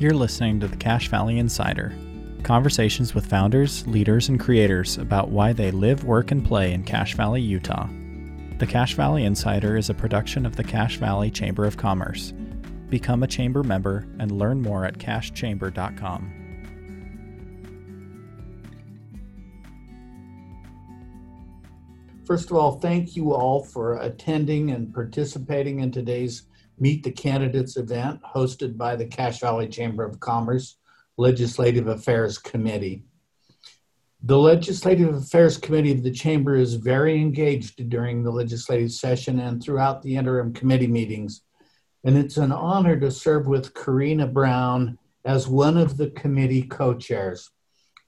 You're listening to the Cache Valley Insider conversations with founders, leaders, and creators about why they live, work, and play in Cache Valley, Utah. The Cache Valley Insider is a production of the Cache Valley Chamber of Commerce. Become a chamber member and learn more at cachechamber.com. First of all, thank you all for attending and participating in today's Meet the Candidates event hosted by the Cache Valley Chamber of Commerce Legislative Affairs Committee. The Legislative Affairs Committee of the Chamber is very engaged during the legislative session and throughout the interim committee meetings. And it's an honor to serve with Karina Brown as one of the committee co chairs.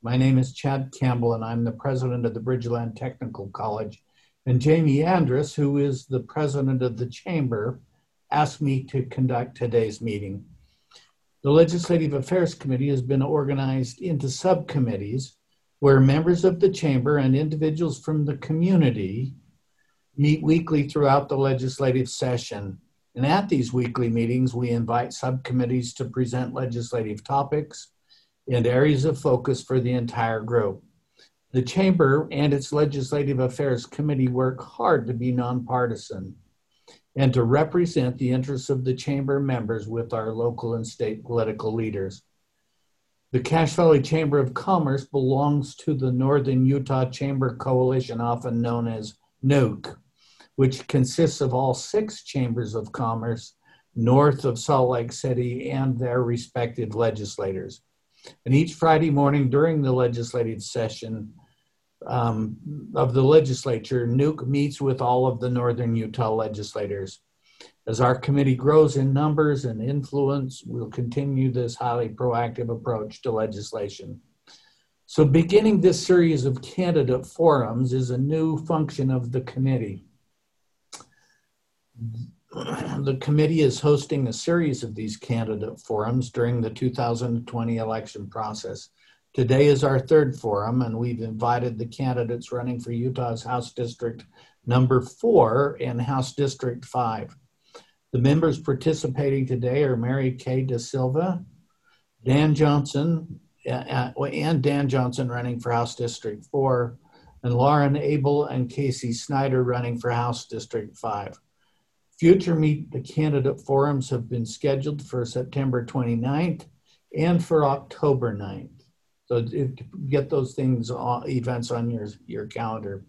My name is Chad Campbell, and I'm the president of the Bridgerland Technical College. And Jamie Andrus, who is the president of the chamber, asked me to conduct today's meeting. The Legislative Affairs Committee has been organized into subcommittees where members of the chamber and individuals from the community meet weekly throughout the legislative session. And at these weekly meetings, we invite subcommittees to present legislative topics and areas of focus for the entire group. The Chamber and its Legislative Affairs Committee work hard to be nonpartisan and to represent the interests of the Chamber members with our local and state political leaders. The Cache Valley Chamber of Commerce belongs to the Northern Utah Chamber Coalition, often known as NUC, which consists of all six chambers of commerce north of Salt Lake City and their respective legislators. And each Friday morning during the legislative session, um, of the legislature, NUC meets with all of the Northern Utah legislators. As our committee grows in numbers and influence, we'll continue this highly proactive approach to legislation. So, beginning this series of candidate forums is a new function of the committee. The committee is hosting a series of these candidate forums during the 2020 election process. Today is our third forum, and we've invited the candidates running for Utah's House District number four and House District five. The members participating today are Mary Kay Da Silva, Dan Johnson, and Dan Johnson running for House District 4, and Lauren Abel and Casey Snider running for House District 5. Future Meet the Candidate forums have been scheduled for September 29th and for October 9th. So get those things, events on your, your calendar.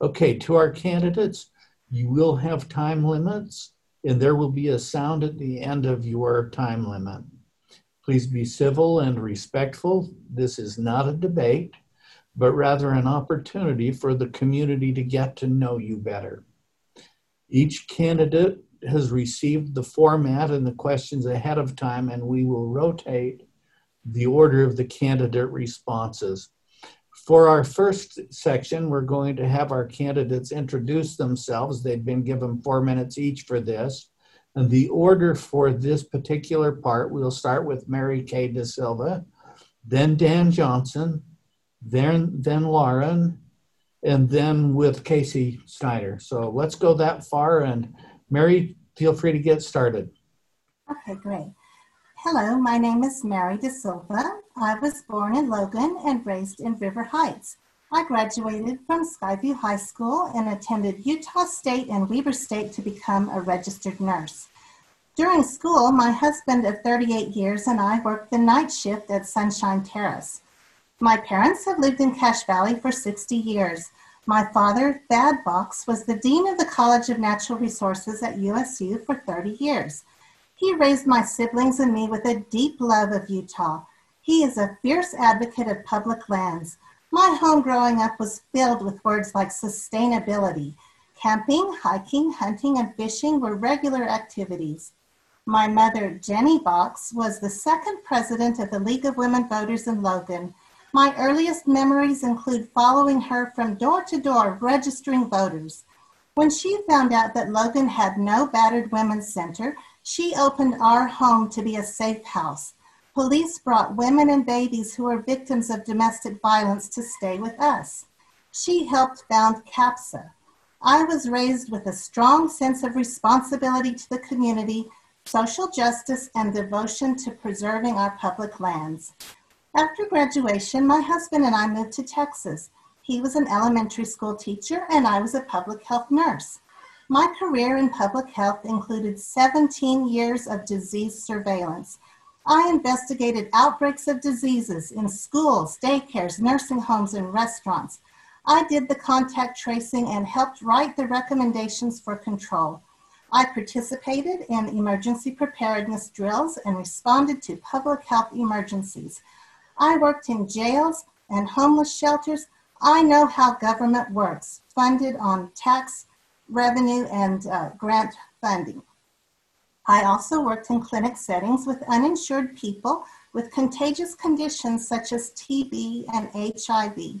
Okay, to our candidates, you will have time limits and there will be a sound at the end of your time limit. Please be civil and respectful. This is not a debate, but rather an opportunity for the community to get to know you better. Each candidate has received the format and the questions ahead of time, and we will rotate the order of the candidate responses. For our first section, we're going to have our candidates introduce themselves. They've been given four minutes each for this. And the order for this particular part, we'll start with Mary Kay De Silva, then Dan Johnson, then, then Lauren, and then with Casey Snider. So let's go that far. And Mary, feel free to get started. Okay, great. Hello, my name is Mary De Silva. I was born in Logan and raised in River Heights. I graduated from Skyview High School and attended Utah State and Weber State to become a registered nurse. During school, my husband of 38 years and I worked the night shift at Sunshine Terrace. My parents have lived in Cache Valley for 60 years. My father, Thad Box, was the Dean of the College of Natural Resources at USU for 30 years. He raised my siblings and me with a deep love of Utah. He is a fierce advocate of public lands. My home growing up was filled with words like sustainability. Camping, hiking, hunting, and fishing were regular activities. My mother, Jenny Box, was the second president of the League of Women Voters in Logan. My earliest memories include following her from door to door registering voters. When she found out that Logan had no battered women's center, she opened our home to be a safe house. Police brought women and babies who were victims of domestic violence to stay with us. She helped found CAPSA. I was raised with a strong sense of responsibility to the community, social justice, and devotion to preserving our public lands. After graduation, my husband and I moved to Texas. He was an elementary school teacher, and I was a public health nurse. My career in public health included 17 years of disease surveillance. I investigated outbreaks of diseases in schools, daycares, nursing homes, and restaurants. I did the contact tracing and helped write the recommendations for control. I participated in emergency preparedness drills and responded to public health emergencies. I worked in jails and homeless shelters. I know how government works, funded on tax revenue and uh, grant funding. I also worked in clinic settings with uninsured people with contagious conditions such as TB and HIV.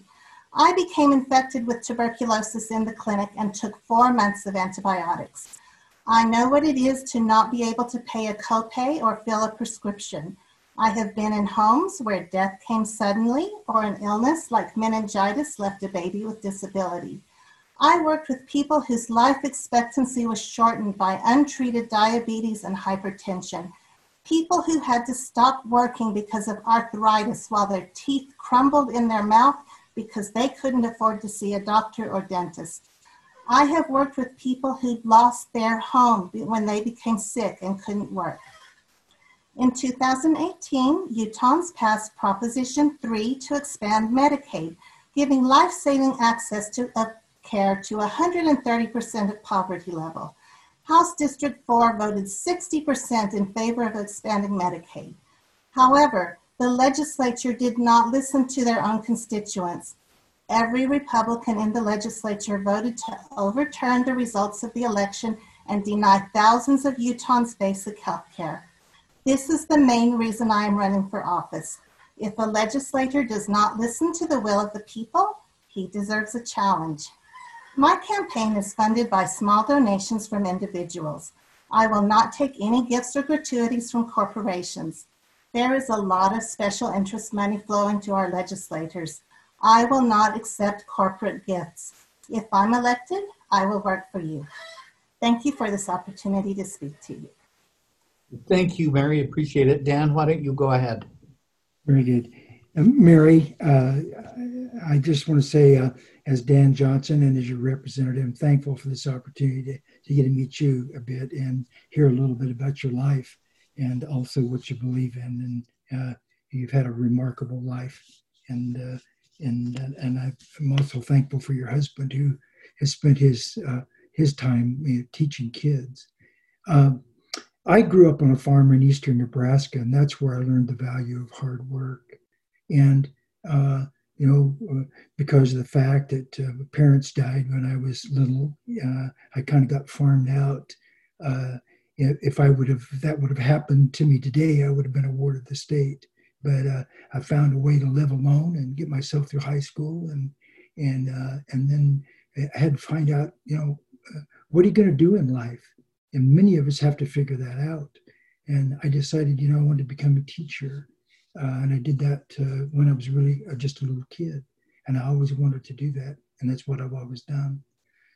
I became infected with tuberculosis in the clinic and took four months of antibiotics. I know what it is to not be able to pay a copay or fill a prescription. I have been in homes where death came suddenly or an illness like meningitis left a baby with disability. I worked with people whose life expectancy was shortened by untreated diabetes and hypertension. People who had to stop working because of arthritis while their teeth crumbled in their mouth because they couldn't afford to see a doctor or dentist. I have worked with people who lost their home when they became sick and couldn't work. In 2018, Utahns passed Proposition 3 to expand Medicaid, giving life saving access to a care to 130% of poverty level. House District 4 voted 60% in favor of expanding Medicaid. However, the legislature did not listen to their own constituents. Every Republican in the legislature voted to overturn the results of the election and deny thousands of Utahns basic health care. This is the main reason I am running for office. If a legislator does not listen to the will of the people, he deserves a challenge. My campaign is funded by small donations from individuals. I will not take any gifts or gratuities from corporations. There is a lot of special interest money flowing to our legislators. I will not accept corporate gifts. If I'm elected, I will work for you. Thank you for this opportunity to speak to you. Thank you, Mary. Appreciate it. Dan, why don't you go ahead? Very good. Uh, Mary, uh, I just want to say uh, as Dan Johnson and as your representative, I'm thankful for this opportunity to, to get to meet you a bit and hear a little bit about your life and also what you believe in. And uh, you've had a remarkable life, and uh, and and I'm also thankful for your husband who has spent his uh, his time you know, teaching kids. Um, I grew up on a farm in eastern Nebraska, and that's where I learned the value of hard work. And uh, you know, uh, because of the fact that uh, parents died when I was little. Uh, I kind of got farmed out. Uh, if I would have, that would have happened to me today, I would have been awarded the state. But uh, I found a way to live alone and get myself through high school, and and uh, and then I had to find out, you know, what are you going to do in life? And many of us have to figure that out. And I decided, you know, I wanted to become a teacher uh, and I did that uh, when I was really uh, just a little kid. And I always wanted to do that. And that's what I've always done.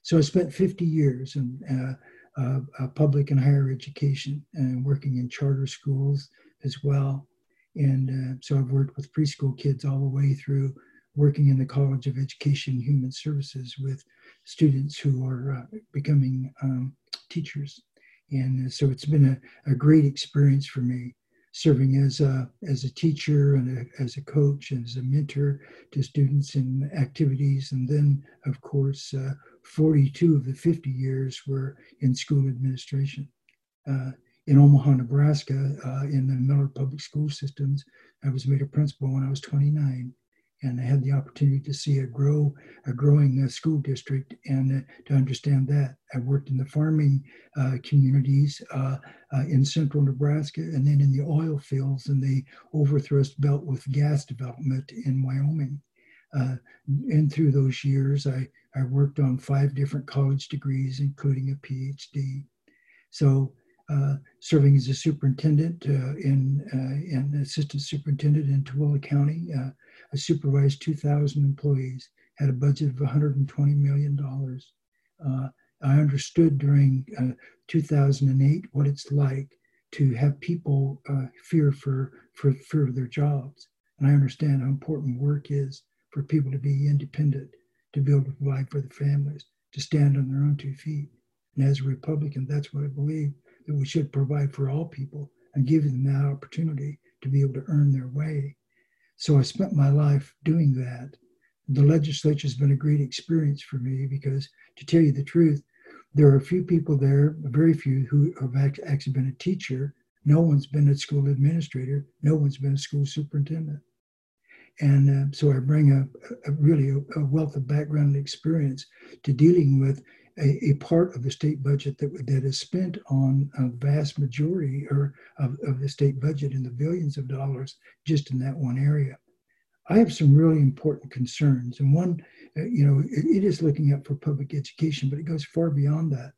So I spent 50 years in uh, uh, uh, public and higher education and working in charter schools as well. And so I've worked with preschool kids all the way through working in the College of Education Human Services with students who are becoming um, teachers. And so it's been a, a great experience for me serving as a, as a teacher and a, as a coach and as a mentor to students in activities. And then, of course, uh, 42 of the 50 years were in school administration. Uh, in Omaha, Nebraska, uh, in the Millard Public School Systems, I was made a principal when I was 29 and I had the opportunity to see a grow a growing uh, school district and uh, to understand that. I worked in the farming uh, communities uh, uh, in central Nebraska and then in the oil fields and the overthrust belt with gas development in Wyoming. Uh, and through those years, I, I worked on five different college degrees, including a PhD. So serving as a superintendent in, and assistant superintendent in Tooele County, I supervised 2,000 employees, had a budget of $120 million. Uh, I understood during uh, 2008 what it's like to have people uh, fear for, for fear of their jobs. And I understand how important work is for people to be independent, to be able to provide for their families, to stand on their own two feet. And as a Republican, that's what I believe that we should provide for all people and give them that opportunity to be able to earn their way. So I spent my life doing that. The legislature has been a great experience for me because, to tell you the truth, there are a few people there, very few, who have actually been a teacher. No one's been a school administrator. No one's been a school superintendent. And uh, so I bring a, a really a, a, wealth of background and experience to dealing with a, a, part of the state budget that, that is spent on a vast majority or of, of the state budget in the billions of dollars just in that one area. I have some really important concerns. And one, uh, you know, it, it is looking out for public education, but it goes far beyond that.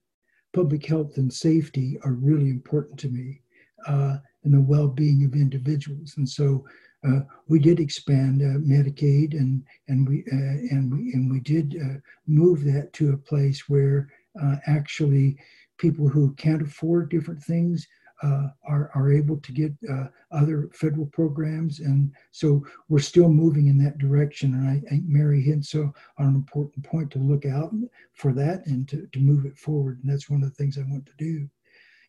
Public health and safety are really important to me uh, and the well being of individuals. And so uh, we did expand uh, Medicaid, and and we uh, and we and we did uh, move that to a place where uh, actually people who can't afford different things uh, are are able to get other federal programs, and so we're still moving in that direction. And I think Mary hit so on an important point to look out for that and to, to move it forward. And that's one of the things I want to do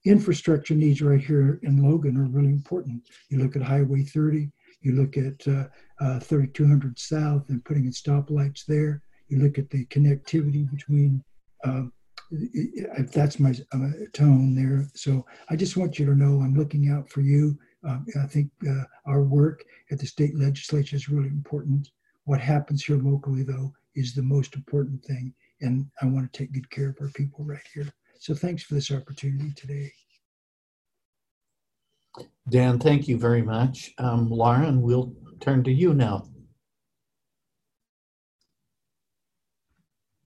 infrastructure needs right here in Logan are really important. You look at Highway 30, you look at uh, uh, 3200 South and putting in stoplights there. You look at the connectivity between, uh, if that's my uh, tone there. So I just want you to know I'm looking out for you. Um, I think uh, our work at the state legislature is really important. What happens here locally, though, is the most important thing. And I want to take good care of our people right here. So thanks for this opportunity today. Dan, thank you very much. Um, Lauren, we'll turn to you now.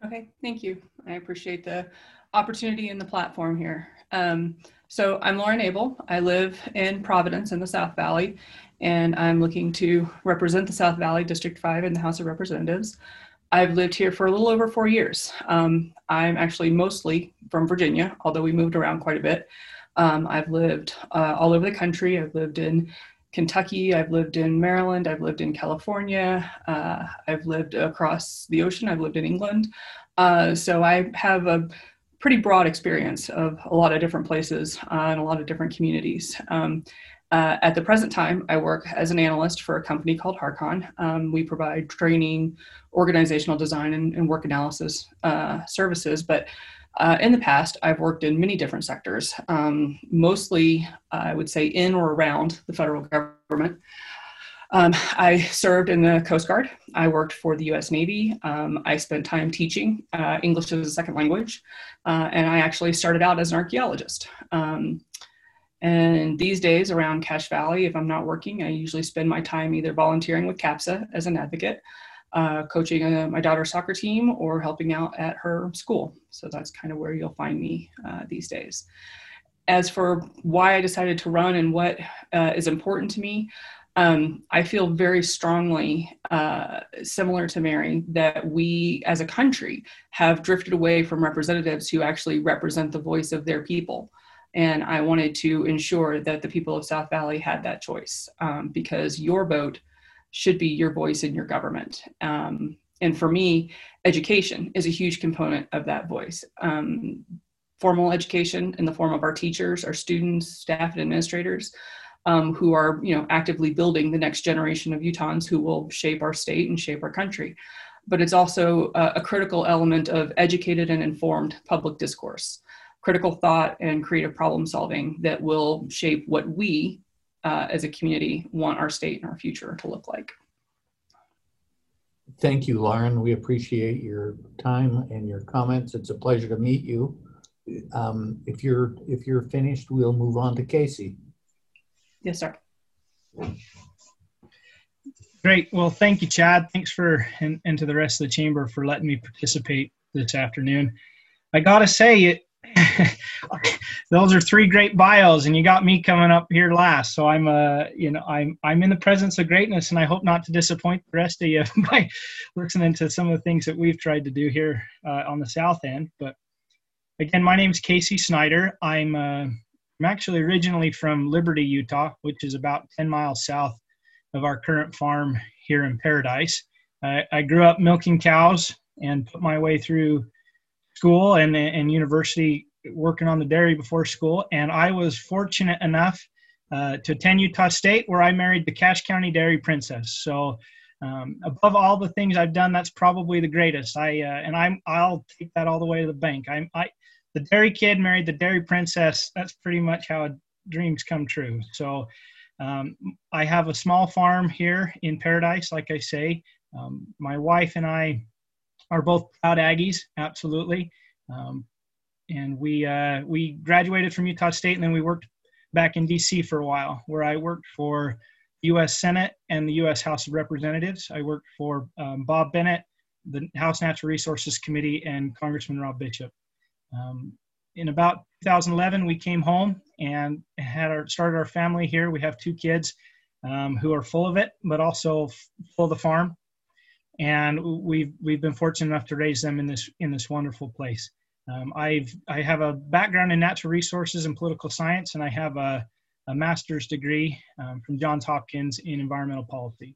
Okay, thank you. I appreciate the opportunity and the platform here. Um, so I'm Lauren Abel. I live in Providence in the South Valley, and I'm looking to represent the South Valley District 5 in the House of Representatives. I've lived here for a little over four years. Um, I'm actually mostly from Virginia, although we moved around quite a bit. Um, I've lived uh, all over the country. I've lived in Kentucky, I've lived in Maryland, I've lived in California, uh, I've lived across the ocean, I've lived in England. Uh, so I have a pretty broad experience of a lot of different places uh, and a lot of different communities. Um, uh, at the present time, I work as an analyst for a company called Harcon. Um, we provide training, organizational design, and, and work analysis uh, services, but uh, in the past, I've worked in many different sectors, um, mostly, I would say, in or around the federal government. Um, I served in the Coast Guard. I worked for the US Navy. Um, I spent time teaching uh, English as a second language. Uh, and I actually started out as an archaeologist. Um, and these days around Cache Valley, if I'm not working, I usually spend my time either volunteering with CAPSA as an advocate uh, coaching uh, my daughter's soccer team or helping out at her school. So that's kind of where you'll find me uh, these days. As for why I decided to run and what uh, is important to me, um, I feel very strongly, uh, similar to Mary, that we as a country have drifted away from representatives who actually represent the voice of their people. And I wanted to ensure that the people of South Valley had that choice um, because your vote should be your voice in your government. Um, and for me, education is a huge component of that voice. Um, formal education in the form of our teachers, our students, staff, and administrators, um, who are you know actively building the next generation of Utahns who will shape our state and shape our country. But it's also a, a critical element of educated and informed public discourse, critical thought, and creative problem solving that will shape what we uh, as a community want our state and our future to look like. Thank you, Lauren. We appreciate your time and your comments. It's a pleasure to meet you. Um, if you're if you're finished, we'll move on to Casey. Yes, sir. Great. Well, thank you, Chad. Thanks for and, and to the rest of the chamber for letting me participate this afternoon. I gotta say, it those are three great bios and you got me coming up here last. So i'm uh you know i'm i'm in the presence of greatness and i hope not to disappoint the rest of you by listening to some of the things that we've tried to do here uh, on the south end. But again my name is casey snider. I'm uh, I'm actually originally from Liberty, Utah, which is about 10 miles south of our current farm here in Paradise. I, I grew up milking cows and put my way through school and, and university working on the dairy before school. And I was fortunate enough uh, to attend Utah State, where I married the Cache County Dairy Princess. So, um, above all the things I've done, that's probably the greatest. I uh, and I'm I'll take that all the way to the bank. I'm I the dairy kid married the dairy princess. That's pretty much how dreams come true. So, um, I have a small farm here in Paradise, like I say. Um, my wife and I are both proud Aggies, absolutely. Um, and we uh, we graduated from Utah State, and then we worked back in D.C. for a while, where I worked for U.S. Senate and the U.S. House of Representatives. I worked for um, Bob Bennett, the House Natural Resources Committee, and Congressman Rob Bishop. Um, in about 2011, we came home and had our started our family here. We have two kids um, who are full of it, but also full of the farm, and we've we've been fortunate enough to raise them in this in this wonderful place. Um, I've I have a background in natural resources and political science, and I have a, a master's degree um, from Johns Hopkins in environmental policy.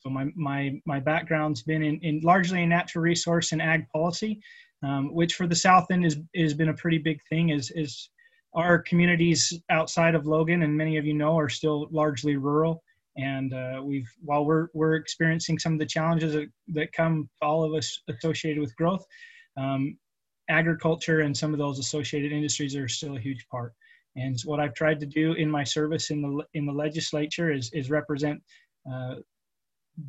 So my my my background's been in, in largely in natural resource and ag policy, um, which for the South End is has been a pretty big thing. Is is our communities outside of Logan, and many of you know, are still largely rural. And uh, we've while we're we're experiencing some of the challenges that, that come all of us associated with growth, um, agriculture and some of those associated industries are still a huge part. And what I've tried to do in my service in the in the legislature is is represent uh,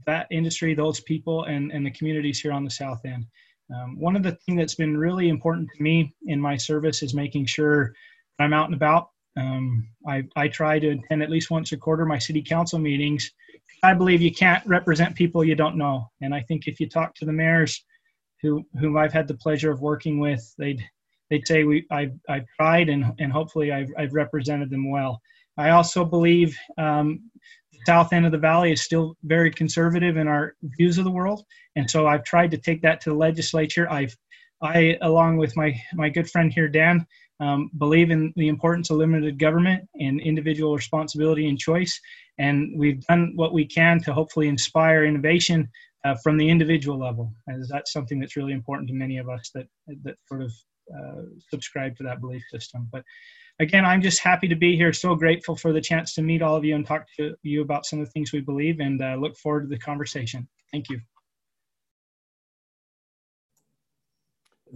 that industry, those people, and and the communities here on the South End. Um, one of the things that's been really important to me in my service is making sure I'm out and about. Um, I, I try to attend at least once a quarter my city council meetings. I believe you can't represent people you don't know. And I think if you talk to the mayors who whom I've had the pleasure of working with, they'd they'd say we I've I've tried and and hopefully I've I've represented them well. I also believe um, the south end of the valley is still very conservative in our views of the world, and so I've tried to take that to the legislature. I've I, along with my my good friend here, Dan, um, believe in the importance of limited government and individual responsibility and choice. And we've done what we can to hopefully inspire innovation uh, from the individual level, as that's something that's really important to many of us that that sort of uh, subscribe to that belief system. But again, I'm just happy to be here. So grateful for the chance to meet all of you and talk to you about some of the things we believe, and uh, look forward to the conversation. Thank you.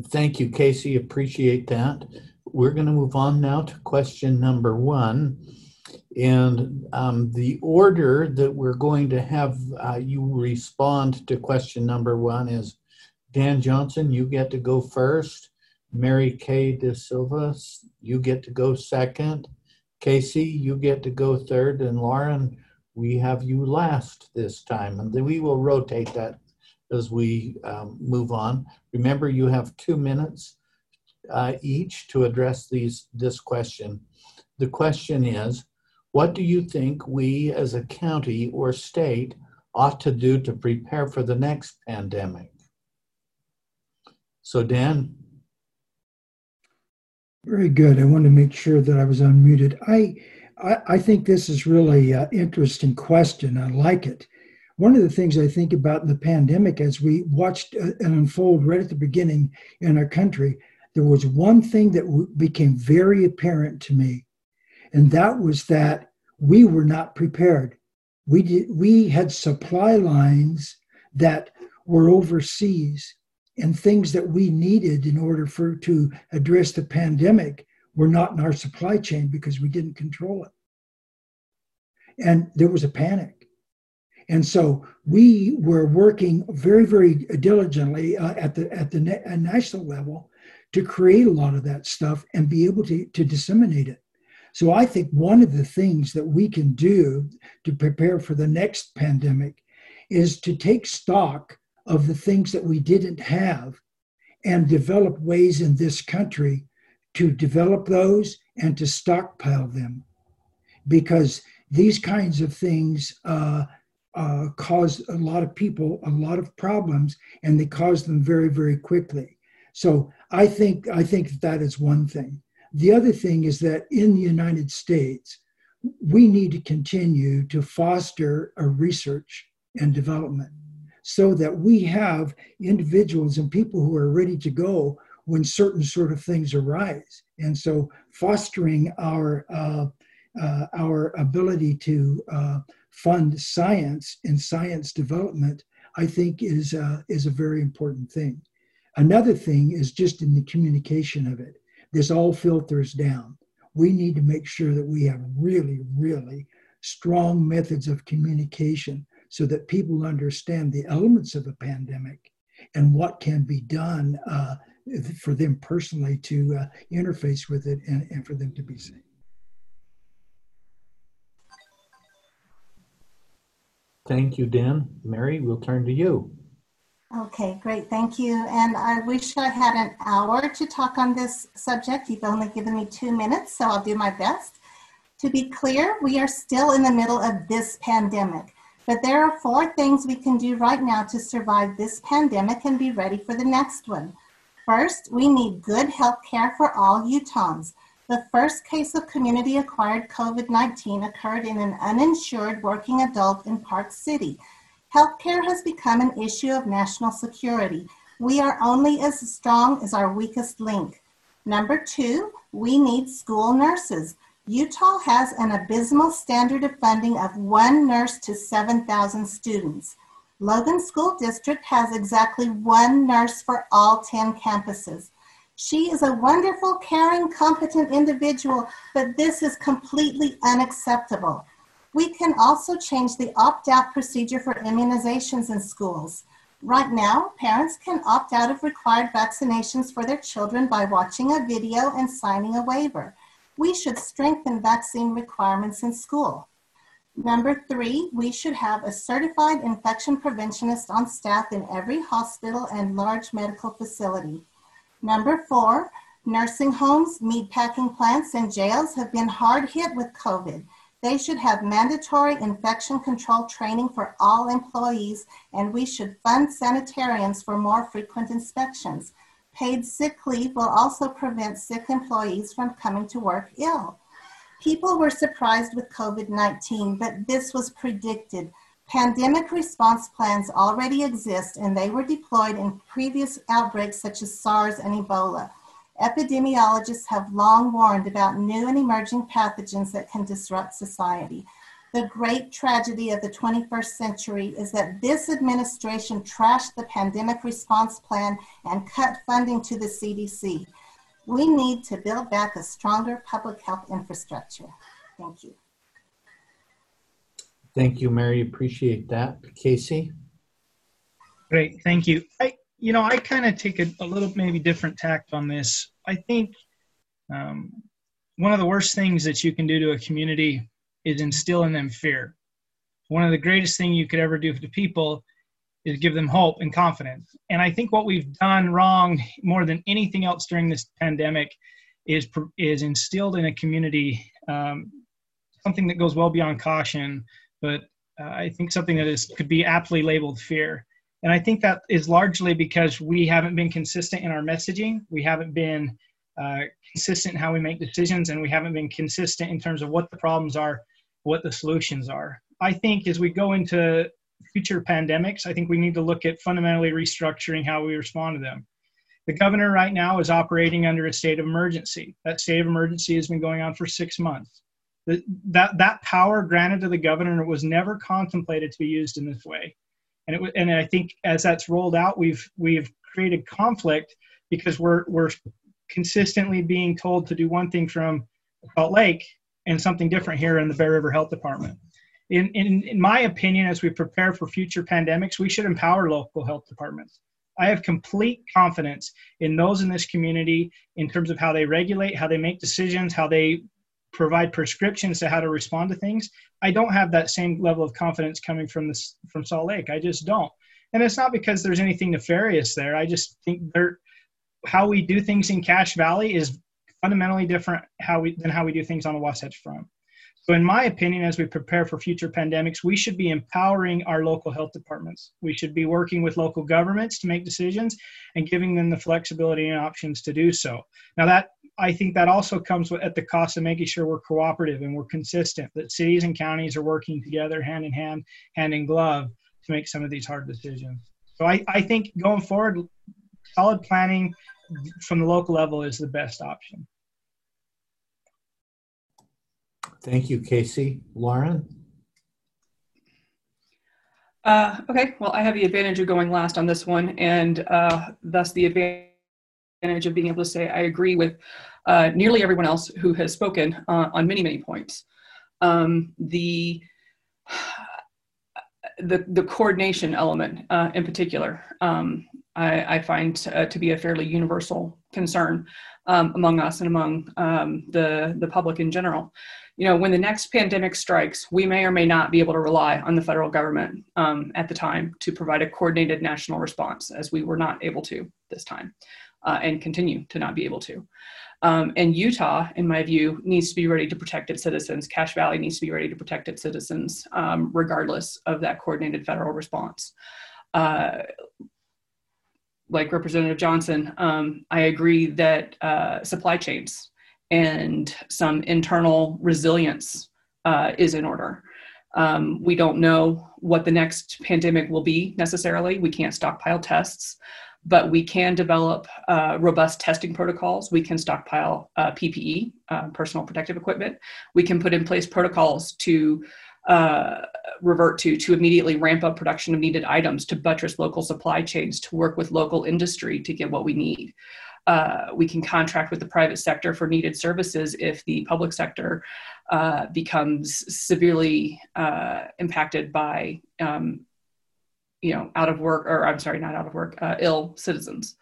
Thank you, Casey. Appreciate that. We're going to move on now to question number one. And um, the order that we're going to have uh, you respond to question number one is Dan Johnson, you get to go first. Mary Kay De Silva, you get to go second. Casey, you get to go third. And Lauren, we have you last this time. And we will rotate that as we um, move on. Remember, you have two minutes uh, each to address these this question. The question is, what do you think we as a county or state ought to do to prepare for the next pandemic? So, Dan. Very good. I want to make sure that I was unmuted. I, I, I think this is really an interesting question. I like it. One of the things I think about in the pandemic, as we watched it uh, unfold right at the beginning in our country, there was one thing that became very apparent to me and that was that we were not prepared. We did, we had supply lines that were overseas, and things that we needed in order for to address the pandemic were not in our supply chain because we didn't control it. And there was a panic. And so we were working very, very diligently uh, at the at the na- national level to create a lot of that stuff and be able to, to disseminate it. So I think one of the things that we can do to prepare for the next pandemic is to take stock of the things that we didn't have and develop ways in this country to develop those and to stockpile them. Because these kinds of things uh, uh, cause a lot of people a lot of problems and they cause them very, very quickly. So I think I think that is one thing. The other thing is that in the United States, we need to continue to foster a research and development so that we have individuals and people who are ready to go when certain sort of things arise. And so fostering our uh, uh, our ability to uh, fund science and science development, I think, is uh, is a very important thing. Another thing is just in the communication of it. This all filters down. We need to make sure that we have really, really strong methods of communication so that people understand the elements of a pandemic and what can be done uh, for them personally to uh, interface with it and, and for them to be safe. Thank you, Dan. Mary, we'll turn to you. Okay, great. Thank you. And I wish I had an hour to talk on this subject. You've only given me two minutes, so I'll do my best. To be clear, we are still in the middle of this pandemic, but there are four things we can do right now to survive this pandemic and be ready for the next one. First, we need good health care for all Utahns. The first case of community acquired COVID 19 occurred in an uninsured working adult in Park City. Healthcare has become an issue of national security. We are only as strong as our weakest link. Number two, we need school nurses. Utah has an abysmal standard of funding of one nurse to 7,000 students. Logan School District has exactly one nurse for all 10 campuses. She is a wonderful, caring, competent individual, but this is completely unacceptable. We can also change the opt out procedure for immunizations in schools. Right now, parents can opt out of required vaccinations for their children by watching a video and signing a waiver. We should strengthen vaccine requirements in school. Number three, we should have a certified infection preventionist on staff in every hospital and large medical facility. Number four, nursing homes, meatpacking plants, and jails have been hard hit with COVID. They should have mandatory infection control training for all employees, and we should fund sanitarians for more frequent inspections. Paid sick leave will also prevent sick employees from coming to work ill. People were surprised with COVID 19, but this was predicted. Pandemic response plans already exist and they were deployed in previous outbreaks such as SARS and Ebola. Epidemiologists have long warned about new and emerging pathogens that can disrupt society. The great tragedy of the 21st century is that this administration trashed the pandemic response plan and cut funding to the CDC. We need to build back a stronger public health infrastructure. Thank you. Thank you, Mary. Appreciate that. Casey? Great, thank you. I, you know, I kind of take a, a, little maybe different tact on this. I think um, one of the worst things that you can do to a community is instill in them fear. One of the greatest things you could ever do to people is give them hope and confidence. And I think what we've done wrong more than anything else during this pandemic is is instilled in a community um, something that goes well beyond caution, but uh, I think something that is could be aptly labeled fear. And I think that is largely because we haven't been consistent in our messaging. We haven't been uh, consistent in how we make decisions, and we haven't been consistent in terms of what the problems are, what the solutions are. I think as we go into future pandemics, I think we need to look at fundamentally restructuring how we respond to them. The governor right now is operating under a state of emergency. That state of emergency has been going on for six months. That, that power granted to the governor was never contemplated to be used in this way and it and I think as that's rolled out, we've we've created conflict because we're we're consistently being told to do one thing from Salt Lake and something different here in the Bear River Health Department. In, in, in my opinion, as we prepare for future pandemics, we should empower local health departments. I have complete confidence in those in this community in terms of how they regulate, how they make decisions, how they provide prescriptions to how to respond to things. I don't have that same level of confidence coming from this from Salt Lake. I just don't. And it's not because there's anything nefarious there. I just think there how we do things in Cache Valley is fundamentally different how we than how we do things on the Wasatch Front. So, in my opinion, as we prepare for future pandemics, we should be empowering our local health departments. We should be working with local governments to make decisions and giving them the flexibility and options to do so. Now, that I think that also comes with, at the cost of making sure we're cooperative and we're consistent, that cities and counties are working together hand in hand, hand in glove to make some of these hard decisions. So I, I think going forward, solid planning from the local level is the best option. Thank you, Casey. Lauren? Uh, okay, well, I have the advantage of going last on this one, and uh, thus the advantage of being able to say I agree with uh, nearly everyone else who has spoken uh, on many, many points. Um, the the the coordination element, uh, in particular, um, I, I, find uh, to be a fairly universal concern um, among us and among um, the the public in general you know, when the next pandemic strikes, we may or may not be able to rely on the federal government um, at the time to provide a coordinated national response, as we were not able to this time uh, and continue to not be able to. Um, and Utah, in my view, needs to be ready to protect its citizens. Cache Valley needs to be ready to protect its citizens, um, regardless of that coordinated federal response. Uh, like Representative Johnson, um, I agree that uh, supply chains and some internal resilience uh, is in order. Um, we don't know what the next pandemic will be necessarily. We can't stockpile tests, but we can develop uh, robust testing protocols. We can stockpile uh, PPE, uh, personal protective equipment. We can put in place protocols to uh, revert to to immediately ramp up production of needed items to buttress local supply chains to work with local industry to get what we need uh, we can contract with the private sector for needed services if the public sector uh, becomes severely impacted by, um, you know, out of work, or I'm sorry, not out of work, uh, ill citizens.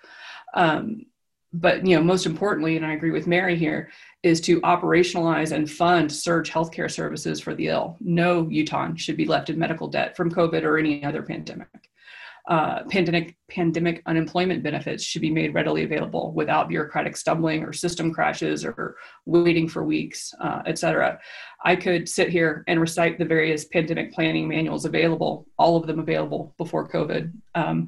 Um, but you know, most importantly, and I agree with Mary here, is to operationalize and fund surge healthcare services for the ill. No Utah should be left in medical debt from COVID or any other pandemic uh, pandemic pandemic unemployment benefits should be made readily available without bureaucratic stumbling or system crashes or waiting for weeks, uh, et cetera. I could sit here and recite the various pandemic planning manuals available, all of them available before COVID, um,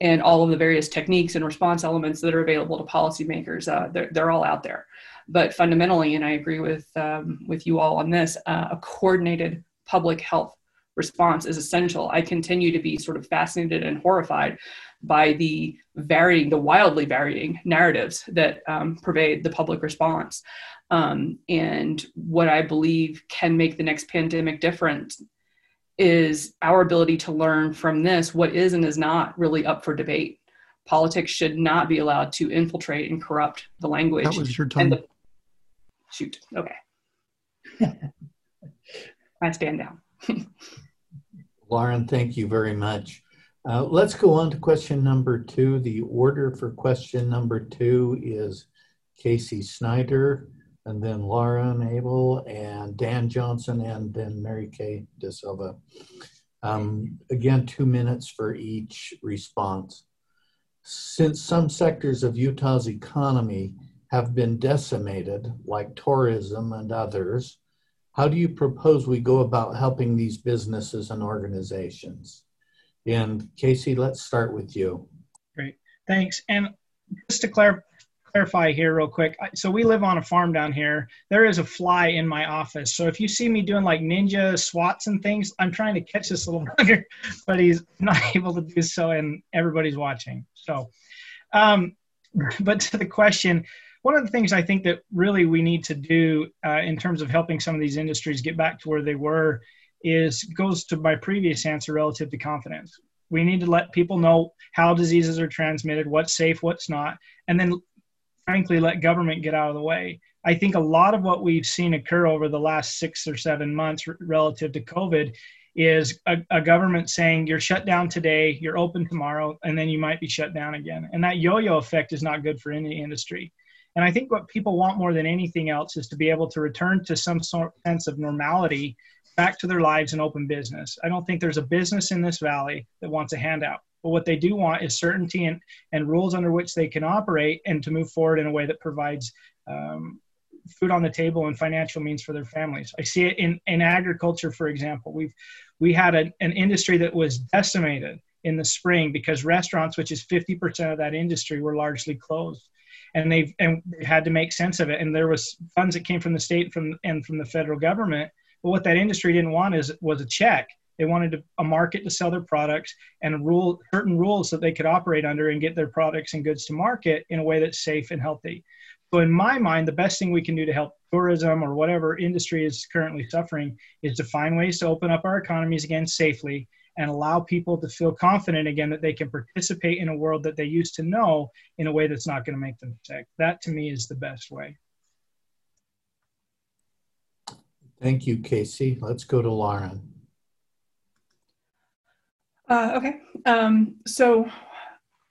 and all of the various techniques and response elements that are available to policymakers. Uh, they're, they're all out there. But fundamentally, and I agree with um, with you all on this, uh, a coordinated public health response is essential. I continue to be sort of fascinated and horrified by the varying, the wildly varying narratives that um, pervade the public response. Um, and what I believe can make the next pandemic different is our ability to learn from this what is and is not really up for debate. Politics should not be allowed to infiltrate and corrupt the language. That was your time. The, shoot. Okay. I stand down. Lauren, thank you very much. Uh, let's go on to question number two. The order for question number two is Casey Snider, and then Lauren Abel, and Dan Johnson, and then Mary Kay De Silva. Um, again, two minutes for each response. Since some sectors of Utah's economy have been decimated, like tourism and others, how do you propose we go about helping these businesses and organizations? And Casey, let's start with you. Great, thanks. And just to clar- clarify here, real quick, so we live on a farm down here. There is a fly in my office. So if you see me doing like ninja swats and things, I'm trying to catch this little bugger, but he's not able to do so, and everybody's watching. So, um, but to the question, one of the things I think that really we need to do uh, in terms of helping some of these industries get back to where they were is goes to my previous answer relative to confidence. We need to let people know how diseases are transmitted, what's safe, what's not, and then frankly let government get out of the way. I think a lot of what we've seen occur over the last six or seven months relative to COVID is a, a, government saying you're shut down today, you're open tomorrow, and then you might be shut down again. And that yo yo effect is not good for any industry. And I think what people want more than anything else is to be able to return to some sort sense of normality back to their lives and open business. I don't think there's a business in this valley that wants a handout. But what they do want is certainty and, and rules under which they can operate and to move forward in a way that provides um, food on the table and financial means for their families. I see it in, in agriculture, for example. We've we had an industry that was decimated in the spring because restaurants, which is 50% of that industry, were largely closed. and they've and they had to make sense of it. And there was funds that came from the state from and from the federal government. But what that industry didn't want is was a check. They wanted a market to sell their products and rule certain rules that they could operate under and get their products and goods to market in a way that's safe and healthy. So in my mind, the best thing we can do to help tourism or whatever industry is currently suffering is to find ways to open up our economies again safely and allow people to feel confident again that they can participate in a world that they used to know in a way that's not going to make them sick. That to me is the best way. Thank you, Casey. Let's go to Lauren. Uh, okay. Um, so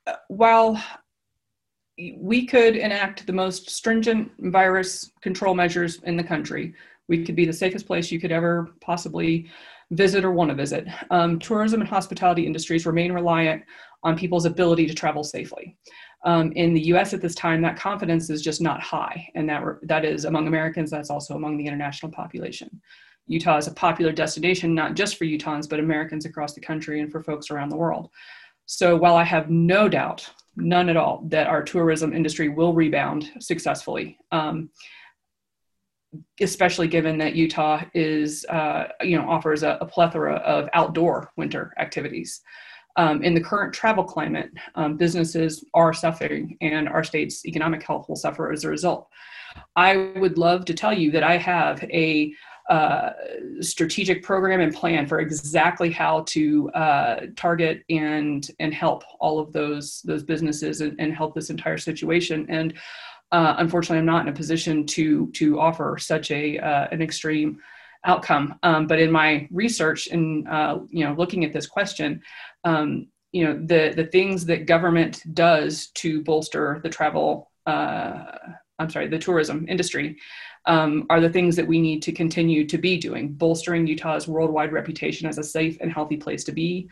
uh, while we could enact the most stringent virus control measures in the country, we could be the safest place you could ever possibly visit or want to visit. Um, tourism and hospitality industries remain reliant on people's ability to travel safely. Um, in the US at this time, that confidence is just not high. And that, that is among Americans, that's also among the international population. Utah is a popular destination, not just for Utahns, but Americans across the country and for folks around the world. So while I have no doubt, none at all, that our tourism industry will rebound successfully, um, especially given that Utah is, uh, you know, offers a, a, plethora of outdoor winter activities. Um, in the current travel climate, um, businesses are suffering and our state's economic health will suffer as a result. I would love to tell you that I have a strategic program and plan for exactly how to uh, target and and help all of those those businesses and, and help this entire situation. And uh, unfortunately, I'm not in a position to to offer such a uh, an extreme outcome. Um, but in my research and uh, you know looking at this question. Um, you know the the things that government does to bolster the travel uh, I'm sorry the tourism industry um, are the things that we need to continue to be doing, bolstering Utah's worldwide reputation as a safe and healthy place to be.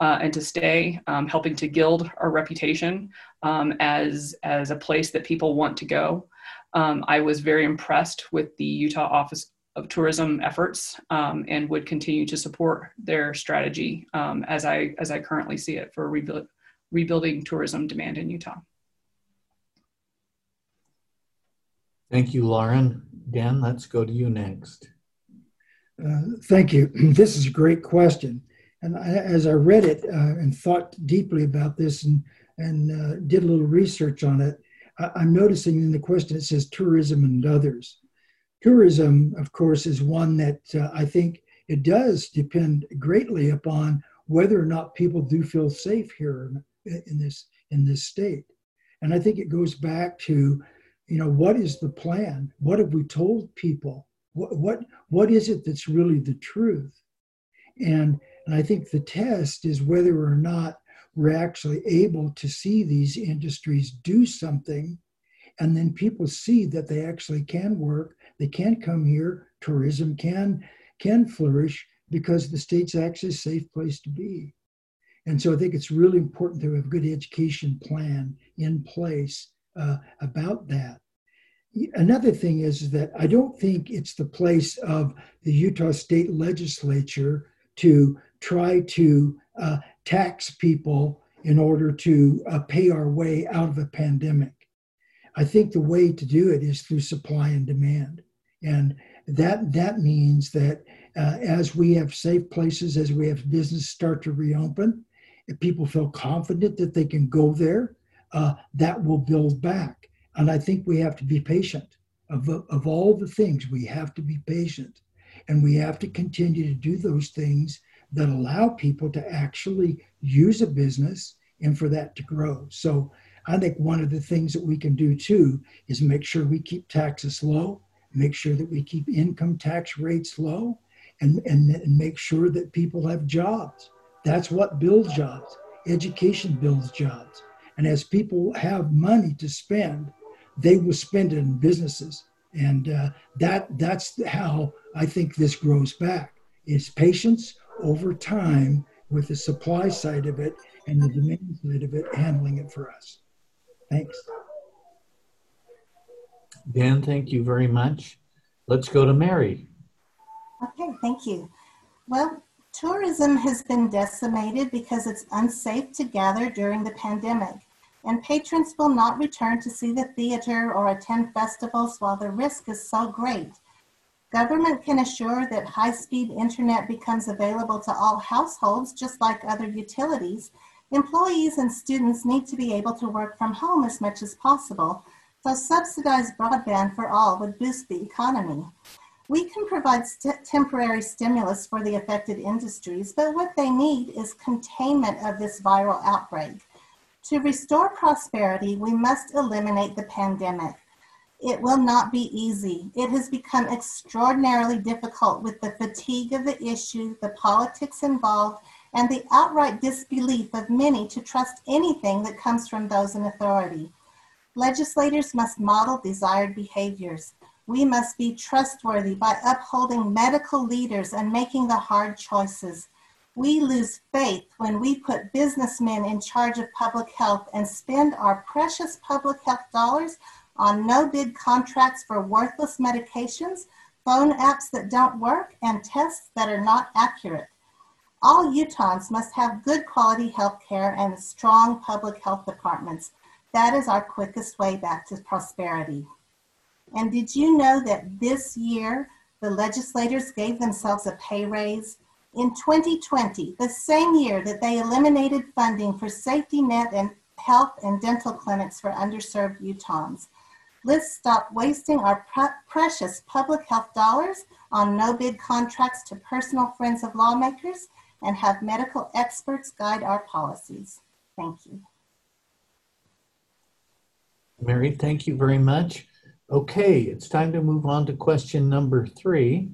Uh, and to stay, um, helping to gild our reputation um, as as a place that people want to go. Um, I was very impressed with the Utah Office of Tourism efforts um, and would continue to support their strategy um, as I as I currently see it for rebuild, rebuilding tourism demand in Utah. Thank you, Lauren. Dan, let's go to you next. Uh, thank you. This is a great question. And I, as I read it uh, and thought deeply about this and, and uh, did a little research on it, I, am noticing in the question it says tourism and others. Tourism, of course, is one that uh, I think it does depend greatly upon whether or not people do feel safe here in, in this in this state. And I think it goes back to you know what is the plan? What have we told people? What what what is it that's really the truth? And and i think the test is whether or not we're actually able to see these industries do something and then people see that they actually can work they can come here tourism can can flourish because the state's actually a safe place to be. And so i think it's really important to have a good education plan in place uh, about that. Another thing is that I don't think it's the place of the Utah State Legislature to try to uh, tax people in order to uh, pay our way out of a pandemic. I think the way to do it is through supply and demand. And that, that means that uh, as we have safe places, as we have business start to reopen, if people feel confident that they can go there, uh, that will build back. And I think we have to be patient. Of, of all the things, we have to be patient. And we have to continue to do those things that allow people to actually use a business and for that to grow. So I think one of the things that we can do too is make sure we keep taxes low, make sure that we keep income tax rates low, and, and, and make sure that people have jobs. That's what builds jobs. Education builds jobs. And as people have money to spend, they will spend it in businesses. And uh, that that's how I think this grows back. Is patience over time with the supply side of it and the demand side of it handling it for us. Thanks. Dan, thank you very much. Let's go to Mary. Okay, thank you. Well, tourism has been decimated because it's unsafe to gather during the pandemic and patrons will not return to see the theater or attend festivals while the risk is so great. Government can assure that high-speed internet becomes available to all households, just like other utilities. Employees and students need to be able to work from home as much as possible, so subsidized broadband for all would boost the economy. We can provide st temporary stimulus for the affected industries, but what they need is containment of this viral outbreak. To restore prosperity, we must eliminate the pandemic. It will not be easy. It has become extraordinarily difficult with the fatigue of the issue, the politics involved, and the outright disbelief of many to trust anything that comes from those in authority. Legislators must model desired behaviors. We must be trustworthy by upholding medical leaders and making the hard choices. We lose faith when we put businessmen in charge of public health and spend our precious public health dollars on no bid contracts for worthless medications, phone apps that don't work, and tests that are not accurate. All Utahns must have good quality health care and strong public health departments. That is our quickest way back to prosperity. And did you know that this year the legislators gave themselves a pay raise? In 2020, the same year that they eliminated funding for safety net and health and dental clinics for underserved Utahns. Let's stop wasting our pre- precious public health dollars on no bid contracts to personal friends of lawmakers and have medical experts guide our policies. Thank you. Mary, thank you very much. Okay, it's time to move on to question number three.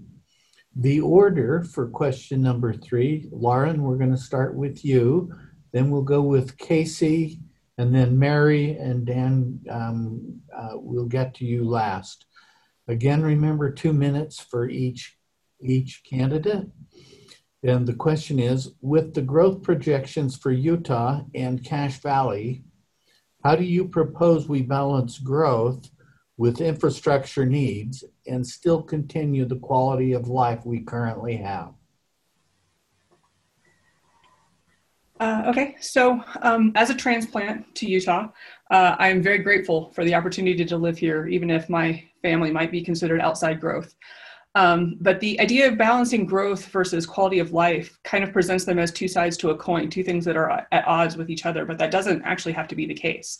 The order for question number three, Lauren, we're going to start with you. Then we'll go with Casey, and then Mary and Dan, um, uh, we'll get to you last. Again, remember two minutes for each, each candidate. And the question is, with the growth projections for Utah and Cache Valley, how do you propose we balance growth with infrastructure needs and still continue the quality of life we currently have? Uh, okay, so um, as a transplant to Utah, uh, I'm very grateful for the opportunity to live here, even if my family might be considered outside growth. Um, but the idea of balancing growth versus quality of life kind of presents them as two sides to a coin, two things that are at odds with each other, but that doesn't actually have to be the case.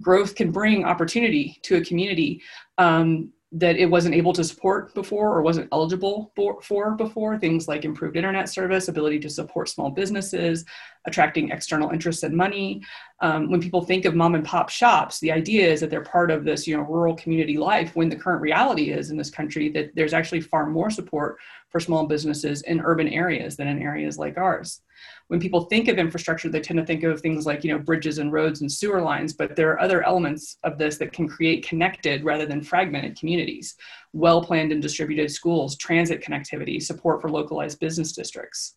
Growth can bring opportunity to a community um, that it wasn't able to support before or wasn't eligible for, for, before. Things like improved internet service ability to support small businesses attracting external interest and money. Um, when people think of mom and pop shops the idea is that they're part of this you know rural community life when the current reality is in this country that there's actually far more support for small businesses in urban areas than in areas like ours when people think of infrastructure, they tend to think of things like, you know, bridges and roads and sewer lines, but there are other elements of this that can create connected rather than fragmented communities. Well-planned and distributed schools, transit connectivity, support for localized business districts.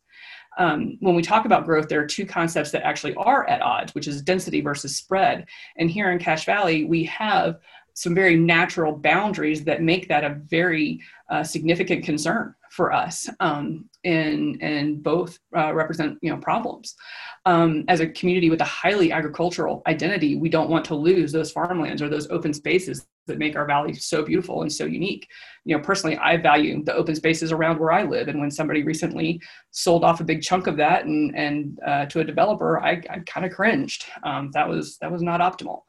Um, when we talk about growth, there are two concepts that actually are at odds, which is density versus spread. And here in Cache Valley, we have some very natural boundaries that make that a very uh, significant concern for us um, and and both uh, represent you know problems. Um, as a community with a highly agricultural identity we don't want to lose those farmlands or those open spaces that make our valley so beautiful and so unique. You know personally i value the open spaces around where i live and when somebody recently sold off a big chunk of that and and uh, to a developer i, I kind of cringed. Um, that was that was not optimal.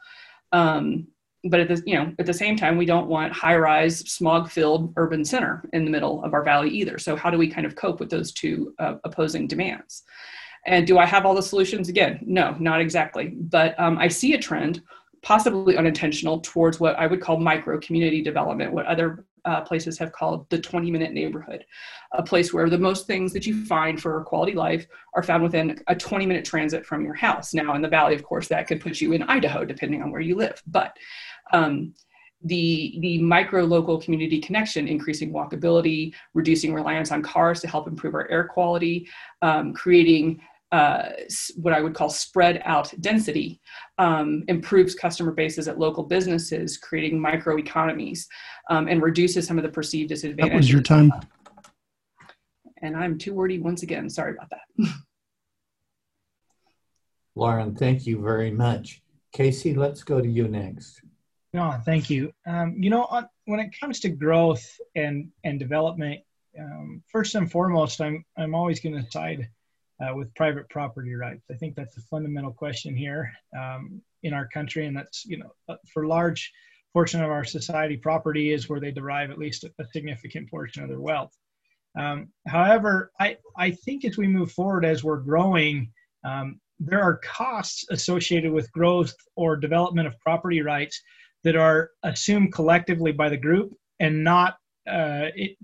Um, but at the you know at the same time we don't want high rise smog filled urban center in the middle of our valley either. So how do we kind of cope with those two uh, opposing demands? And do i have all the solutions? Again no not exactly. But um, i see a trend possibly unintentional towards what i would call micro community development what other uh, places have called the 20 minute neighborhood, a place where the most things that you find for quality life are found within a 20 minute transit from your house. Now, in the valley, of course, that could put you in Idaho, depending on where you live. But um, the, the micro local community connection, increasing walkability, reducing reliance on cars to help improve our air quality, um, creating uh, what I would call spread out density, um, improves customer bases at local businesses, creating micro economies, um, and reduces some of the perceived disadvantages. That was your time. And I'm too wordy once again. Sorry about that. Lauren, thank you very much. Casey, let's go to you next. No, thank you. Um, you know, on, when it comes to growth and and development, um, first and foremost, I'm I'm always going to side uh, with private property rights. I think that's a fundamental question here um, in our country, and that's you know uh, for large portion of our society, property is where they derive at least a significant portion of their wealth. Um, however, I I think as we move forward, as we're growing, um, there are costs associated with growth or development of property rights that are assumed collectively by the group and not uh, it,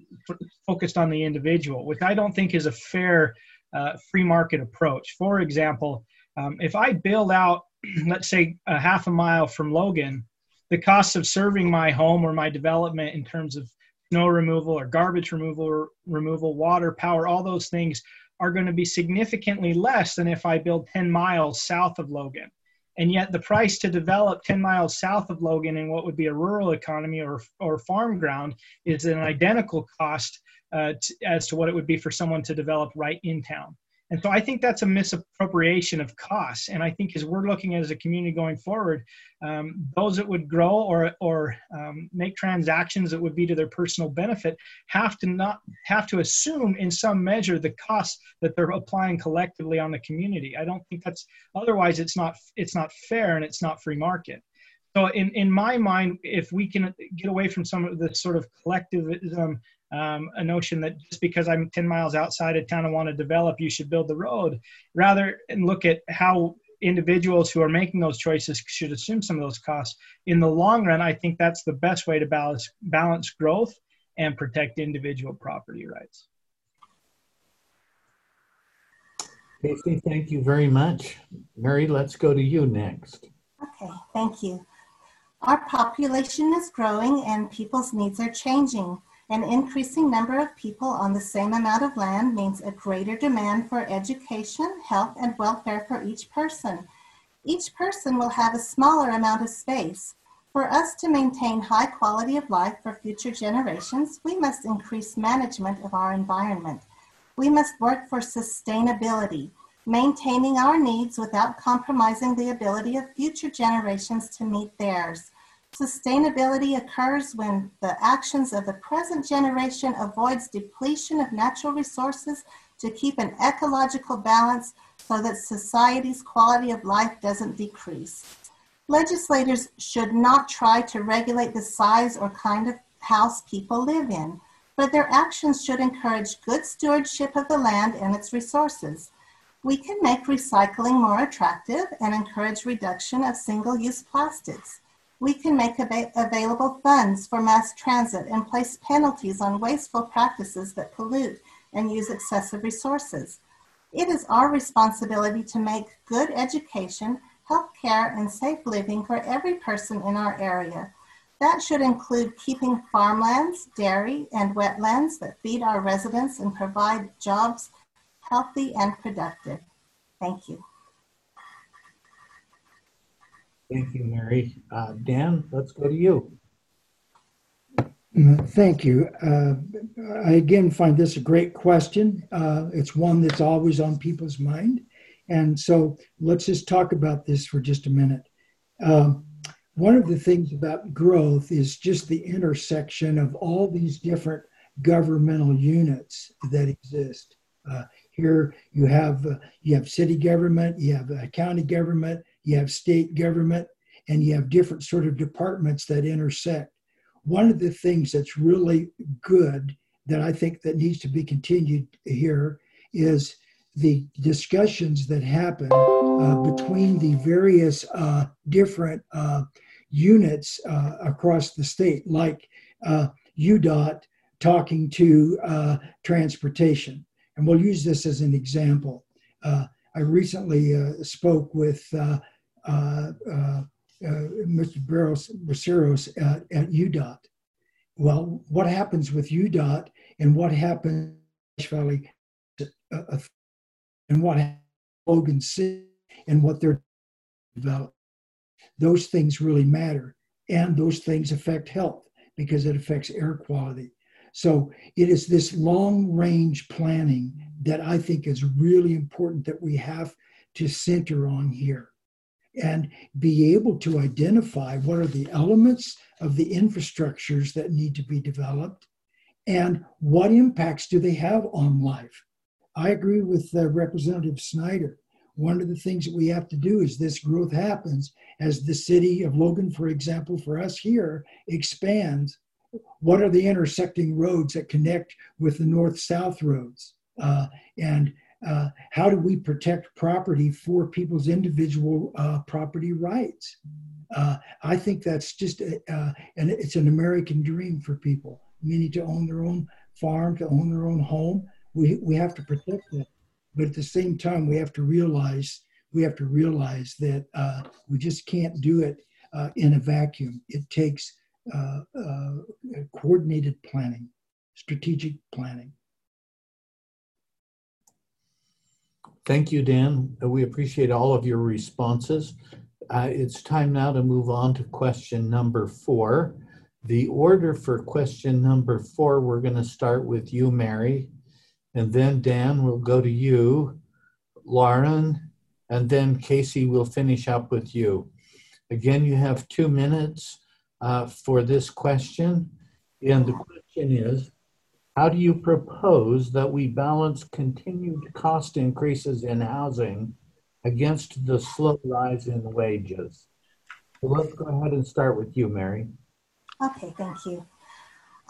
focused on the individual, which I don't think is a fair uh, free market approach. For example, um, if I build out, let's say, a half a mile from Logan, the cost of serving my home or my development in terms of snow removal or garbage removal, or removal, water, power, all those things are going to be significantly less than if I build 10 miles south of Logan. And yet, the price to develop 10 miles south of Logan in what would be a rural economy or, or farm ground is an identical cost uh, t- as to what it would be for someone to develop right in town. And so I think that's a misappropriation of costs. And I think as we're looking as a community going forward, um, those that would grow or or um, make transactions that would be to their personal benefit have to not have to assume in some measure the costs that they're applying collectively on the community. I don't think that's otherwise it's not it's not fair and it's not free market. So in, in my mind, if we can get away from some of the sort of collectivism um, a notion that just because I'm 10 miles outside of town and want to develop, you should build the road. Rather, and look at how individuals who are making those choices should assume some of those costs. In the long run, I think that's the best way to balance balance growth and protect individual property rights. Casey, thank you very much. Mary, let's go to you next. Okay, thank you. Our population is growing and people's needs are changing. An increasing number of people on the same amount of land means a greater demand for education, health, and welfare for each person. Each person will have a smaller amount of space. For us to maintain high quality of life for future generations, we must increase management of our environment. We must work for sustainability, maintaining our needs without compromising the ability of future generations to meet theirs. Sustainability occurs when the actions of the present generation avoids depletion of natural resources to keep an ecological balance so that society's quality of life doesn't decrease. Legislators should not try to regulate the size or kind of house people live in, but their actions should encourage good stewardship of the land and its resources. We can make recycling more attractive and encourage reduction of single-use plastics we can make av- available funds for mass transit and place penalties on wasteful practices that pollute and use excessive resources. It is our responsibility to make good education, health care, and safe living for every person in our area. That should include keeping farmlands, dairy, and wetlands that feed our residents and provide jobs healthy and productive. Thank you. Thank you, Mary. Uh, Dan, let's go to you. Mm, thank you. Uh, I again find this a great question. Uh, it's one that's always on people's mind. And so let's just talk about this for just a minute. Um, one of the things about growth is just the intersection of all these different governmental units that exist. Uh, here you have uh, you have city government, you have county government, you have state government, and you have different sort of departments that intersect. One of the things that's really good that I think that needs to be continued here is the discussions that happen uh, between the various uh, different uh, units uh, across the state, like UDOT uh, talking to uh, transportation. And we'll use this as an example. I recently spoke with Uh, uh, uh, Mr. Barros Braceros at, at UDOT. Well, what happens with UDOT and what happens Valley and what Logan City and what they're developing. Those things really matter. And those things affect health because it affects air quality. So it is this long range planning that I think is really important that we have to center on here and be able to identify what are the elements of the infrastructures that need to be developed and what impacts do they have on life. I agree with uh, Representative Snider. One of the things that we have to do is this growth happens as the city of Logan, for example, for us here, expands. What are the intersecting roads that connect with the north south roads? Uh, and uh, how do we protect property for people's individual uh, property rights? Uh, I think that's just, a, uh, and it's an American dream for people, meaning to own their own farm, to own their own home. We, we have to protect that. But at the same time, we have to realize we have to realize that uh, we just can't do it uh, in a vacuum. It takes coordinated planning, strategic planning. Thank you, Dan. We appreciate all of your responses. Uh, it's time now to move on to question number four. The order for question number four, we're going to start with you, Mary, and then Dan will go to you, Lauren, and then Casey will finish up with you. Again, you have two minutes uh, for this question. And the question is how do you propose that we balance continued cost increases in housing against the slow rise in wages? So let's go ahead and start with you, Mary. Okay, thank you.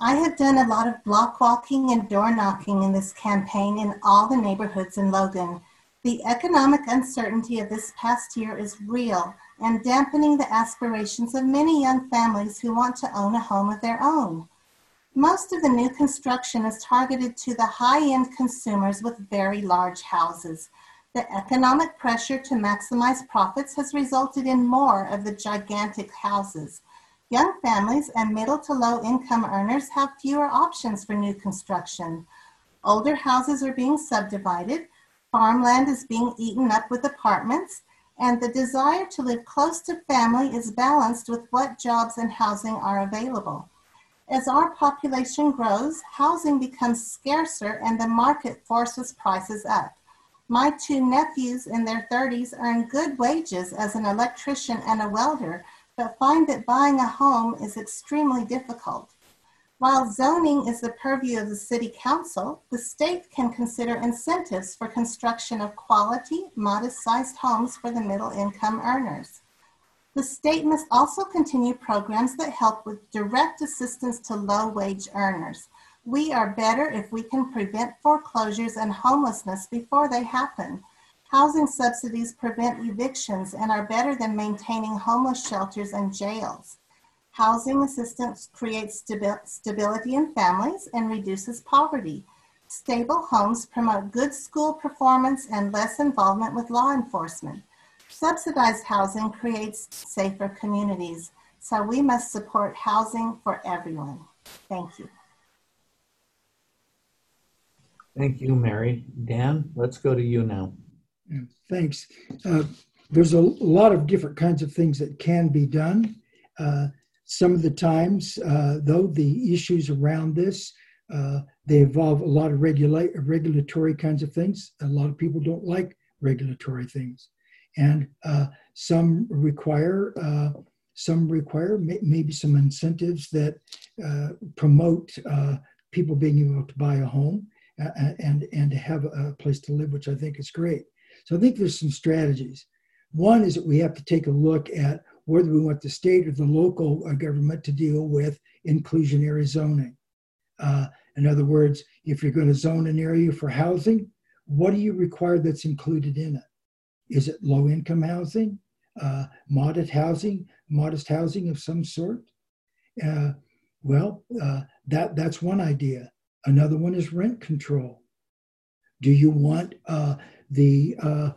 I have done a lot of block walking and door knocking in this campaign in all the neighborhoods in Logan. The economic uncertainty of this past year is real and dampening the aspirations of many young families who want to own a home of their own. Most of the new construction is targeted to the high-end consumers with very large houses. The economic pressure to maximize profits has resulted in more of the gigantic houses. Young families and middle to low income earners have fewer options for new construction. Older houses are being subdivided, farmland is being eaten up with apartments, and the desire to live close to family is balanced with what jobs and housing are available. As our population grows, housing becomes scarcer and the market forces prices up. My two nephews in their 30s earn good wages as an electrician and a welder, but find that buying a home is extremely difficult. While zoning is the purview of the City Council, the state can consider incentives for construction of quality, modest sized homes for the middle income earners. The state must also continue programs that help with direct assistance to low wage earners. We are better if we can prevent foreclosures and homelessness before they happen. Housing subsidies prevent evictions and are better than maintaining homeless shelters and jails. Housing assistance creates stabi- stability in families and reduces poverty. Stable homes promote good school performance and less involvement with law enforcement. Subsidized housing creates safer communities, so we must support housing for everyone. Thank you. Thank you, Mary. Dan, let's go to you now. Yeah, thanks. Uh, there's a lot of different kinds of things that can be done. Uh, some of the times, uh, though, the issues around this, uh, they involve a lot of regula- regulatory kinds of things. A lot of people don't like regulatory things and uh, some require uh, some require may, maybe some incentives that uh, promote uh, people being able to buy a home uh, and and to have a place to live, which I think is great. So I think there's some strategies. One is that we have to take a look at whether we want the state or the local uh, government to deal with inclusionary zoning. in other words, if you're going to zone an area for housing, what do you require that's included in it? Is it low income housing, uh, modest housing, modest housing of some sort? Uh, well, uh, that that's one idea. Another one is rent control. Do you want uh, the uh,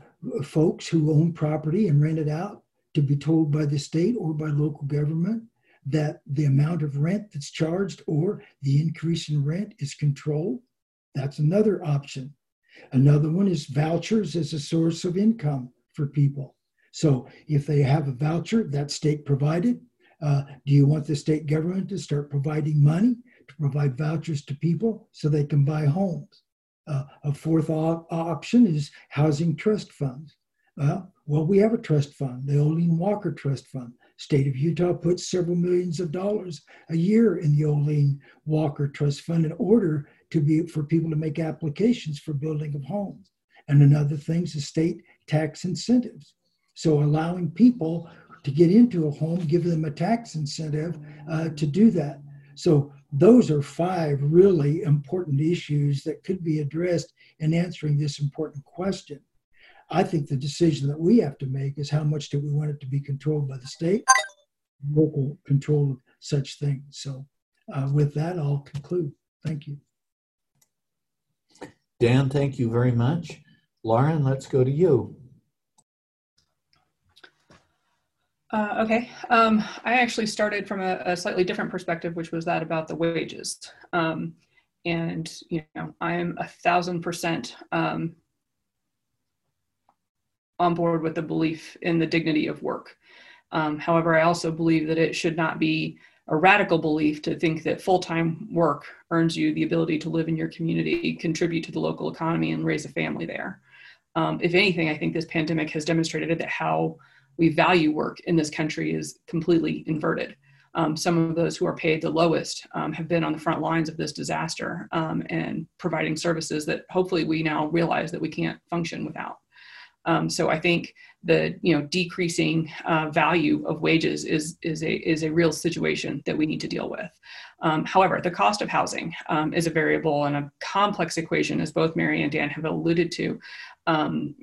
folks who own property and rent it out to be told by the state or by local government that the amount of rent that's charged or the increase in rent is controlled? That's another option. Another one is vouchers as a source of income for people. So if they have a voucher that state provided, uh, do you want the state government to start providing money to provide vouchers to people so they can buy homes? Uh, a fourth op- option is housing trust funds. Uh, well, we have a trust fund, the Olene Walker Trust Fund. State of Utah puts several millions of dollars a year in the Olene Walker Trust Fund in order to be for people to make applications for building of homes. And another thing is the state tax incentives. So allowing people to get into a home, give them a tax incentive uh, to do that. So those are five really important issues that could be addressed in answering this important question. I think the decision that we have to make is how much do we want it to be controlled by the state, local control of such things. So, uh, with that, I'll conclude. Thank you. Dan, thank you very much. Lauren, let's go to you. Uh, okay, um, I actually started from a, a, slightly different perspective, which was that about the wages. Um, and you know, I am a thousand percent um, on board with the belief in the dignity of work. Um, however, I also believe that it should not be a radical belief to think that full-time work earns you the ability to live in your community, contribute to the local economy, and raise a family there. Um, if anything, I think this pandemic has demonstrated that how we value work in this country is completely inverted. Um, some of those who are paid the lowest um, have been on the front lines of this disaster um, and providing services that hopefully we now realize that we can't function without. Um, so I think the you know decreasing uh, value of wages is is a is a real situation that we need to deal with. Um, however, the cost of housing um, is a variable and a complex equation, as both Mary and Dan have alluded to. Um,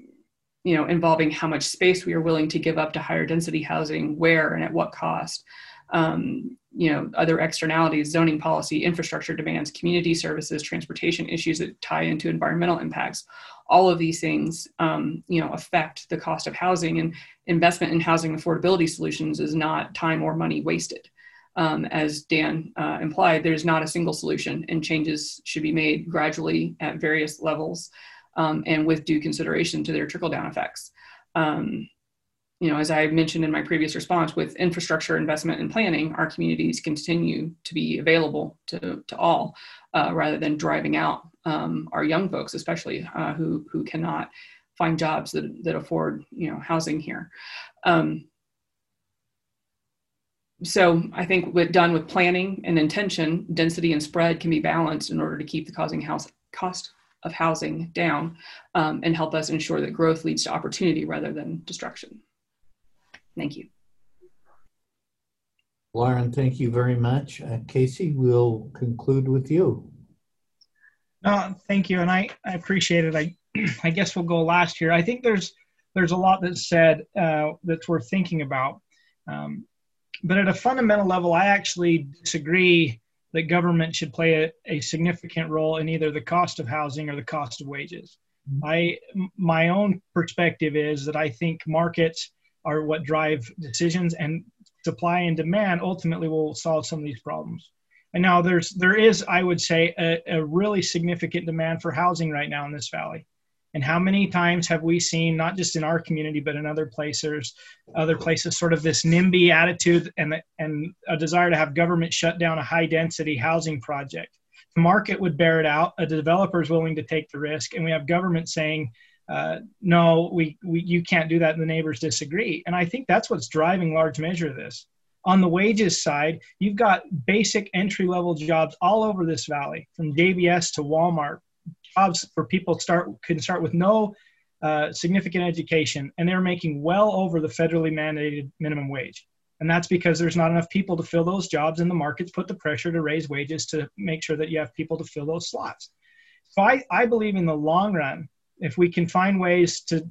you know, involving how much space we are willing to give up to higher density housing, where and at what cost. Um, you know, other externalities, zoning policy, infrastructure demands, community services, transportation issues that tie into environmental impacts. All of these things um, you know affect the cost of housing and investment in housing affordability solutions is not time or money wasted. Um, as dan uh, implied there's not a single solution and changes should be made gradually at various levels um, and with due consideration to their trickle down effects. Um, you know, as I mentioned in my previous response, with infrastructure investment and planning, our communities continue to be available to, to all uh, rather than driving out um, our young folks, especially uh, who, who cannot find jobs that, that afford, you know, housing here. Um, so I think with done with planning and intention, density and spread can be balanced in order to keep the causing house cost of housing down um, and help us ensure that growth leads to opportunity rather than destruction. Thank you. Lauren, thank you very much. Uh, Casey, we'll conclude with you. No, thank you, and I, I appreciate it. I I guess we'll go last here. I think there's there's a lot that's said uh, that's worth thinking about. Um, but at a fundamental level, I actually disagree that government should play a, a, significant role in either the cost of housing or the cost of wages. Mm-hmm. I my own perspective is that I think markets are what drive decisions and supply and demand ultimately will solve some of these problems. And now there's there is, I would say, a, a really significant demand for housing right now in this valley. And how many times have we seen, not just in our community, but in other places, other places, sort of this NIMBY attitude and, and a desire to have government shut down a high density housing project. The market would bear it out. A developer is willing to take the risk, and we have government saying, uh, no, we, we, you can't do that, and the neighbors disagree. And I think that's what's driving large measure of this. On the wages side, you've got basic entry level jobs all over this valley, from JBS to Walmart. Jobs for people start can start with no uh, significant education, and they're making well over the federally mandated minimum wage. And that's because there's not enough people to fill those jobs, and the markets put the pressure to raise wages to make sure that you have people to fill those slots. So I, I believe in the long run, if we can find ways to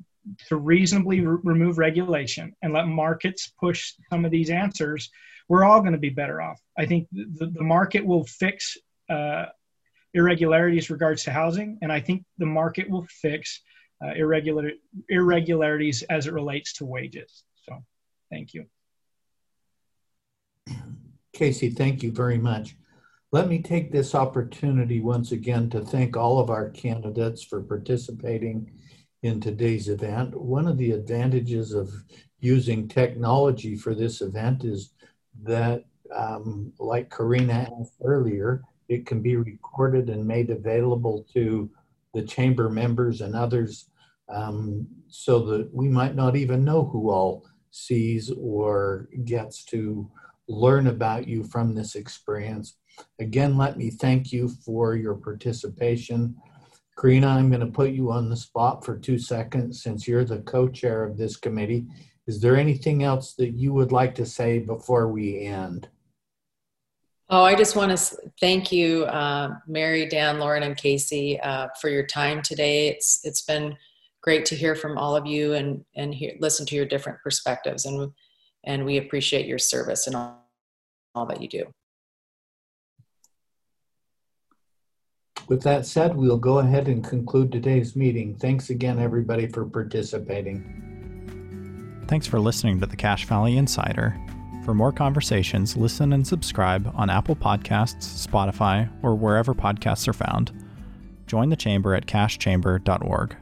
to reasonably re- remove regulation and let markets push some of these answers, we're all going to be better off. I think the, the market will fix uh, irregularities regards to housing, and I think the market will fix uh, irregular irregularities as it relates to wages. So, thank you. Casey, thank you very much. Let me take this opportunity once again to thank all of our candidates for participating in today's event. One of the advantages of using technology for this event is that, um, like Karina asked earlier, it can be recorded and made available to the chamber members and others um, so that we might not even know who all sees or gets to learn about you from this experience. Again, let me thank you for your participation. Karina, I'm going to put you on the spot for two seconds since you're the co chair of this committee. Is there anything else that you would like to say before we end? Oh, I just want to thank you, uh, Mary, Dan, Lauren, and Casey, uh, for your time today. It's it's been great to hear from all of you and and hear, listen to your different perspectives, and and we appreciate your service and all, all that you do. With that said, we'll go ahead and conclude today's meeting. Thanks again, everybody, for participating. Thanks for listening to the Cache Valley Insider. For more conversations, listen and subscribe on Apple Podcasts, Spotify, or wherever podcasts are found. Join the Chamber at cachechamber.org.